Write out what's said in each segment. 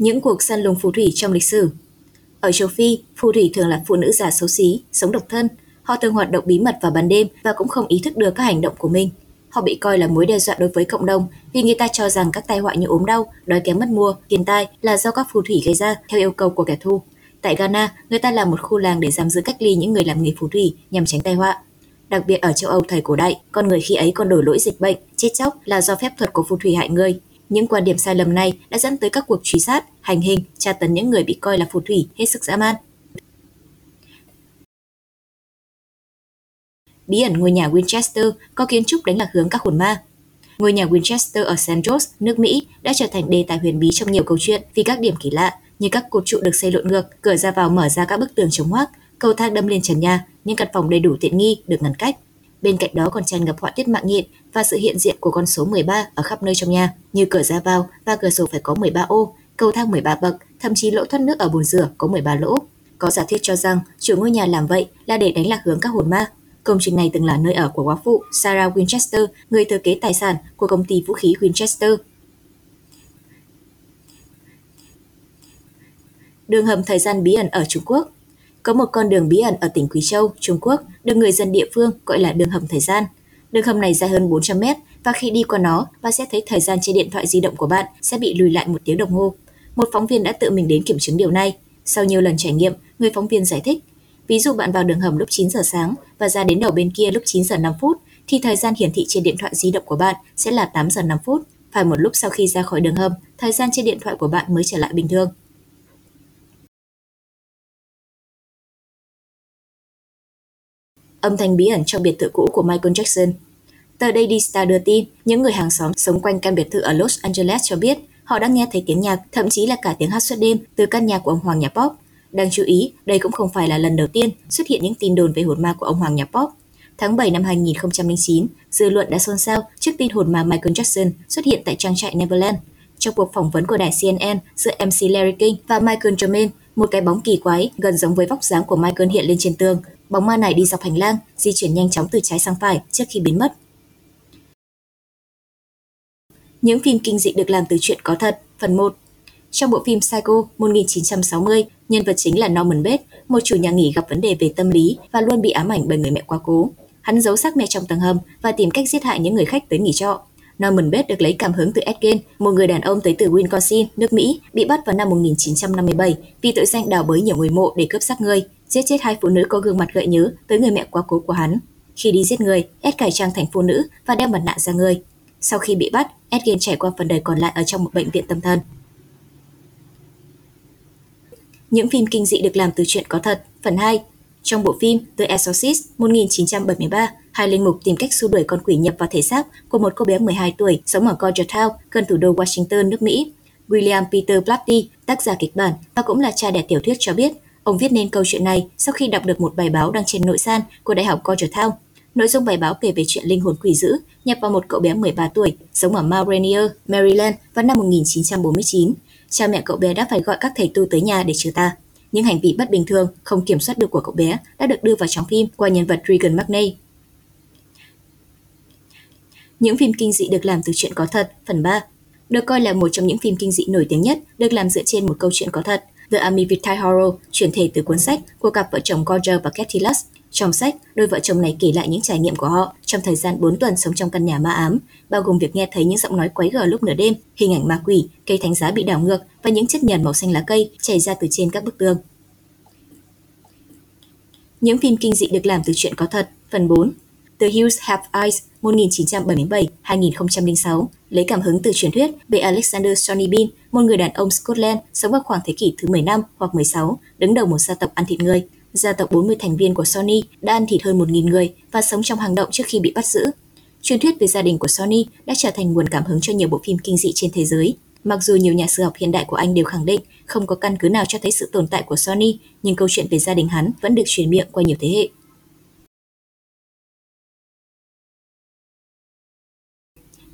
Những cuộc săn lùng phù thủy trong lịch sử Ở châu Phi, phù thủy thường là phụ nữ già xấu xí, sống độc thân. Họ thường hoạt động bí mật vào ban đêm và cũng không ý thức được các hành động của mình. Họ bị coi là mối đe dọa đối với cộng đồng vì người ta cho rằng các tai họa như ốm đau, đói kém mất mua, tiền tai là do các phù thủy gây ra theo yêu cầu của kẻ thù. Tại Ghana, người ta làm một khu làng để giam giữ cách ly những người làm nghề phù thủy nhằm tránh tai họa. Đặc biệt ở châu Âu thời cổ đại, con người khi ấy còn đổ lỗi dịch bệnh, chết chóc là do phép thuật của phù thủy hại người. Những quan điểm sai lầm này đã dẫn tới các cuộc truy sát, hành hình, tra tấn những người bị coi là phù thủy hết sức dã man. Bí ẩn ngôi nhà Winchester có kiến trúc đánh lạc hướng các hồn ma. Ngôi nhà Winchester ở San Jose, nước Mỹ đã trở thành đề tài huyền bí trong nhiều câu chuyện vì các điểm kỳ lạ như các cột trụ được xây lộn ngược, cửa ra vào mở ra các bức tường chống hoác, cầu thang đâm lên trần nhà, những căn phòng đầy đủ tiện nghi được ngăn cách. Bên cạnh đó còn tràn ngập họa tiết mạng nhện và sự hiện diện của con số 13 ở khắp nơi trong nhà, như cửa ra vào và cửa sổ phải có 13 ô, cầu thang 13 bậc, thậm chí lỗ thoát nước ở bồn rửa có 13 lỗ. Có giả thiết cho rằng chủ ngôi nhà làm vậy là để đánh lạc hướng các hồn ma. Công trình này từng là nơi ở của quá phụ Sarah Winchester, người thừa kế tài sản của công ty vũ khí Winchester. Đường hầm thời gian bí ẩn ở Trung Quốc có một con đường bí ẩn ở tỉnh Quý Châu, Trung Quốc, được người dân địa phương gọi là đường hầm thời gian. Đường hầm này dài hơn 400 mét và khi đi qua nó, bạn sẽ thấy thời gian trên điện thoại di động của bạn sẽ bị lùi lại một tiếng đồng hồ. Một phóng viên đã tự mình đến kiểm chứng điều này. Sau nhiều lần trải nghiệm, người phóng viên giải thích, ví dụ bạn vào đường hầm lúc 9 giờ sáng và ra đến đầu bên kia lúc 9 giờ 5 phút, thì thời gian hiển thị trên điện thoại di động của bạn sẽ là 8 giờ 5 phút. Phải một lúc sau khi ra khỏi đường hầm, thời gian trên điện thoại của bạn mới trở lại bình thường. Âm thanh bí ẩn trong biệt thự cũ của Michael Jackson. Tờ Daily Star đưa tin, những người hàng xóm sống quanh căn biệt thự ở Los Angeles cho biết họ đã nghe thấy tiếng nhạc, thậm chí là cả tiếng hát suốt đêm từ căn nhà của ông Hoàng nhạc pop. Đáng chú ý, đây cũng không phải là lần đầu tiên xuất hiện những tin đồn về hồn ma của ông Hoàng nhạc pop. Tháng 7 năm 2009, dư luận đã xôn xao trước tin hồn ma Michael Jackson xuất hiện tại trang trại Neverland. Trong cuộc phỏng vấn của đài CNN giữa MC Larry King và Michael Jermaine, một cái bóng kỳ quái gần giống với vóc dáng của Michael hiện lên trên tường, Bóng ma này đi dọc hành lang, di chuyển nhanh chóng từ trái sang phải trước khi biến mất. Những phim kinh dị được làm từ chuyện có thật, phần 1. Trong bộ phim Psycho 1960, nhân vật chính là Norman Bates, một chủ nhà nghỉ gặp vấn đề về tâm lý và luôn bị ám ảnh bởi người mẹ quá cố. Hắn giấu xác mẹ trong tầng hầm và tìm cách giết hại những người khách tới nghỉ trọ. Norman Bates được lấy cảm hứng từ Ed Gein, một người đàn ông tới từ Wisconsin, nước Mỹ, bị bắt vào năm 1957 vì tội danh đào bới nhiều người mộ để cướp xác người giết chết hai phụ nữ có gương mặt gợi nhớ tới người mẹ quá cố của hắn. Khi đi giết người, Ed cải trang thành phụ nữ và đeo mặt nạ ra người. Sau khi bị bắt, Ed Gein trải qua phần đời còn lại ở trong một bệnh viện tâm thần. Những phim kinh dị được làm từ chuyện có thật, phần 2. Trong bộ phim The Exorcist 1973, hai linh mục tìm cách xua đuổi con quỷ nhập vào thể xác của một cô bé 12 tuổi sống ở Georgetown, gần thủ đô Washington, nước Mỹ. William Peter Blatty, tác giả kịch bản và cũng là cha đẻ tiểu thuyết cho biết, Ông viết nên câu chuyện này sau khi đọc được một bài báo đăng trên nội san của Đại học Georgetown. Nội dung bài báo kể về chuyện linh hồn quỷ dữ nhập vào một cậu bé 13 tuổi sống ở Mount Rainier, Maryland vào năm 1949. Cha mẹ cậu bé đã phải gọi các thầy tu tới nhà để trừ ta. Những hành vi bất bình thường, không kiểm soát được của cậu bé đã được đưa vào trong phim qua nhân vật Regan McNay. Những phim kinh dị được làm từ chuyện có thật, phần 3, được coi là một trong những phim kinh dị nổi tiếng nhất, được làm dựa trên một câu chuyện có thật. The Army Vitae Horror chuyển thể từ cuốn sách của cặp vợ chồng Gorger và Kathy Lutz. Trong sách, đôi vợ chồng này kể lại những trải nghiệm của họ trong thời gian 4 tuần sống trong căn nhà ma ám, bao gồm việc nghe thấy những giọng nói quấy gở lúc nửa đêm, hình ảnh ma quỷ, cây thánh giá bị đảo ngược và những chất nhờn màu xanh lá cây chảy ra từ trên các bức tường. Những phim kinh dị được làm từ chuyện có thật, phần 4. The Hills Have Eyes 1977-2006 lấy cảm hứng từ truyền thuyết về Alexander Sonny Bean, một người đàn ông Scotland sống vào khoảng thế kỷ thứ 15 hoặc 16, đứng đầu một gia tộc ăn thịt người. Gia tộc 40 thành viên của Sony đã ăn thịt hơn 1.000 người và sống trong hang động trước khi bị bắt giữ. Truyền thuyết về gia đình của Sony đã trở thành nguồn cảm hứng cho nhiều bộ phim kinh dị trên thế giới. Mặc dù nhiều nhà sử học hiện đại của Anh đều khẳng định không có căn cứ nào cho thấy sự tồn tại của Sony, nhưng câu chuyện về gia đình hắn vẫn được truyền miệng qua nhiều thế hệ.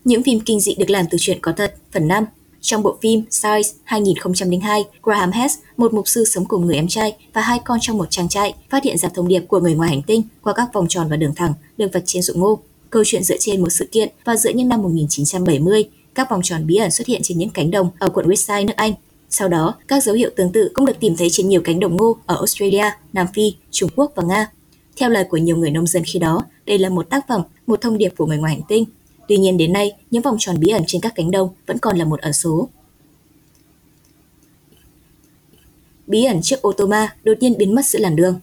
Những phim kinh dị được làm từ chuyện có thật, phần 5. Trong bộ phim Size 2002, Graham Hess, một mục sư sống cùng người em trai và hai con trong một trang trại, phát hiện ra thông điệp của người ngoài hành tinh qua các vòng tròn và đường thẳng được vạch trên ruộng ngô. Câu chuyện dựa trên một sự kiện và giữa những năm 1970, các vòng tròn bí ẩn xuất hiện trên những cánh đồng ở quận Westside nước Anh. Sau đó, các dấu hiệu tương tự cũng được tìm thấy trên nhiều cánh đồng ngô ở Australia, Nam Phi, Trung Quốc và Nga. Theo lời của nhiều người nông dân khi đó, đây là một tác phẩm, một thông điệp của người ngoài hành tinh. Tuy nhiên đến nay, những vòng tròn bí ẩn trên các cánh đồng vẫn còn là một ẩn số. Bí ẩn chiếc ô tô ma đột nhiên biến mất giữa làn đường.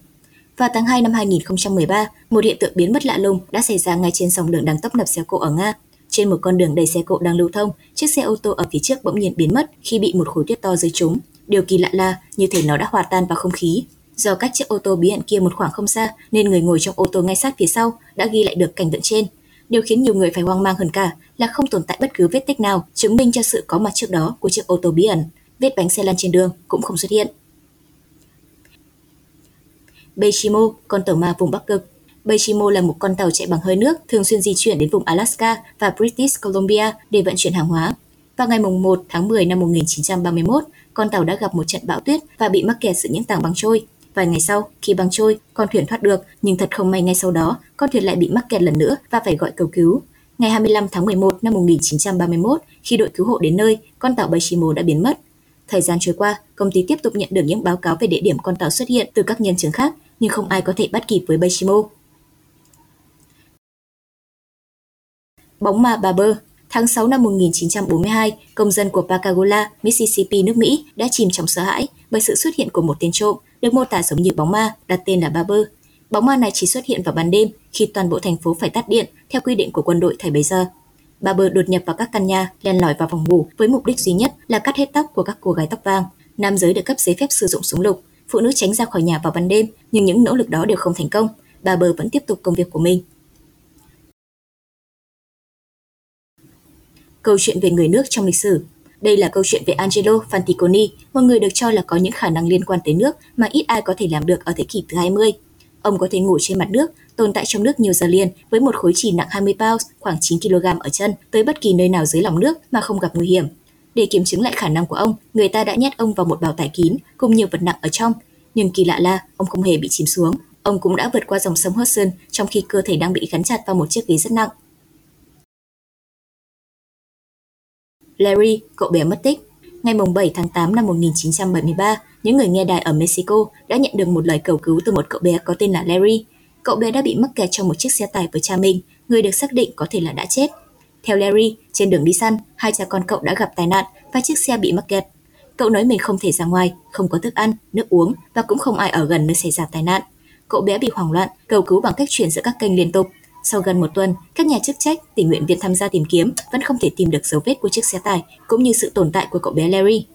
Vào tháng 2 năm 2013, một hiện tượng biến mất lạ lùng đã xảy ra ngay trên dòng đường đang tấp nập xe cộ ở Nga. Trên một con đường đầy xe cộ đang lưu thông, chiếc xe ô tô ở phía trước bỗng nhiên biến mất khi bị một khối tuyết to rơi trúng. Điều kỳ lạ là như thể nó đã hòa tan vào không khí. Do cách chiếc ô tô bí ẩn kia một khoảng không xa, nên người ngồi trong ô tô ngay sát phía sau đã ghi lại được cảnh tượng trên. Điều khiến nhiều người phải hoang mang hơn cả là không tồn tại bất cứ vết tích nào chứng minh cho sự có mặt trước đó của chiếc ô tô bí ẩn. Vết bánh xe lăn trên đường cũng không xuất hiện. Beishimo, con tàu ma vùng Bắc Cực. Beishimo là một con tàu chạy bằng hơi nước thường xuyên di chuyển đến vùng Alaska và British Columbia để vận chuyển hàng hóa. Vào ngày 1 tháng 10 năm 1931, con tàu đã gặp một trận bão tuyết và bị mắc kẹt giữa những tảng băng trôi. Vài ngày sau, khi băng trôi, con thuyền thoát được, nhưng thật không may ngay sau đó, con thuyền lại bị mắc kẹt lần nữa và phải gọi cầu cứu. Ngày 25 tháng 11 năm 1931, khi đội cứu hộ đến nơi, con tàu Bashimo đã biến mất. Thời gian trôi qua, công ty tiếp tục nhận được những báo cáo về địa điểm con tàu xuất hiện từ các nhân chứng khác, nhưng không ai có thể bắt kịp với Bashimo. Bóng ma bà bơ Tháng 6 năm 1942, công dân của Pacagola, Mississippi, nước Mỹ đã chìm trong sợ hãi bởi sự xuất hiện của một tên trộm được mô tả giống như bóng ma, đặt tên là Barber. Bóng ma này chỉ xuất hiện vào ban đêm khi toàn bộ thành phố phải tắt điện theo quy định của quân đội thời bấy giờ. Barber đột nhập vào các căn nhà, len lỏi vào phòng ngủ với mục đích duy nhất là cắt hết tóc của các cô gái tóc vàng. Nam giới được cấp giấy phép sử dụng súng lục, phụ nữ tránh ra khỏi nhà vào ban đêm, nhưng những nỗ lực đó đều không thành công. Barber vẫn tiếp tục công việc của mình. Câu chuyện về người nước trong lịch sử đây là câu chuyện về Angelo Fanticoni, một người được cho là có những khả năng liên quan tới nước mà ít ai có thể làm được ở thế kỷ thứ 20. Ông có thể ngủ trên mặt nước, tồn tại trong nước nhiều giờ liền với một khối trì nặng 20 pounds, khoảng 9 kg ở chân, tới bất kỳ nơi nào dưới lòng nước mà không gặp nguy hiểm. Để kiểm chứng lại khả năng của ông, người ta đã nhét ông vào một bào tải kín cùng nhiều vật nặng ở trong. Nhưng kỳ lạ là ông không hề bị chìm xuống. Ông cũng đã vượt qua dòng sông Hudson trong khi cơ thể đang bị gắn chặt vào một chiếc ghế rất nặng. Larry, cậu bé mất tích. Ngày 7 tháng 8 năm 1973, những người nghe đài ở Mexico đã nhận được một lời cầu cứu từ một cậu bé có tên là Larry. Cậu bé đã bị mắc kẹt trong một chiếc xe tải với cha mình, người được xác định có thể là đã chết. Theo Larry, trên đường đi săn, hai cha con cậu đã gặp tai nạn và chiếc xe bị mắc kẹt. Cậu nói mình không thể ra ngoài, không có thức ăn, nước uống và cũng không ai ở gần nơi xảy ra tai nạn. Cậu bé bị hoảng loạn, cầu cứu bằng cách chuyển giữa các kênh liên tục. Sau gần một tuần, các nhà chức trách, tình nguyện viên tham gia tìm kiếm vẫn không thể tìm được dấu vết của chiếc xe tải cũng như sự tồn tại của cậu bé Larry.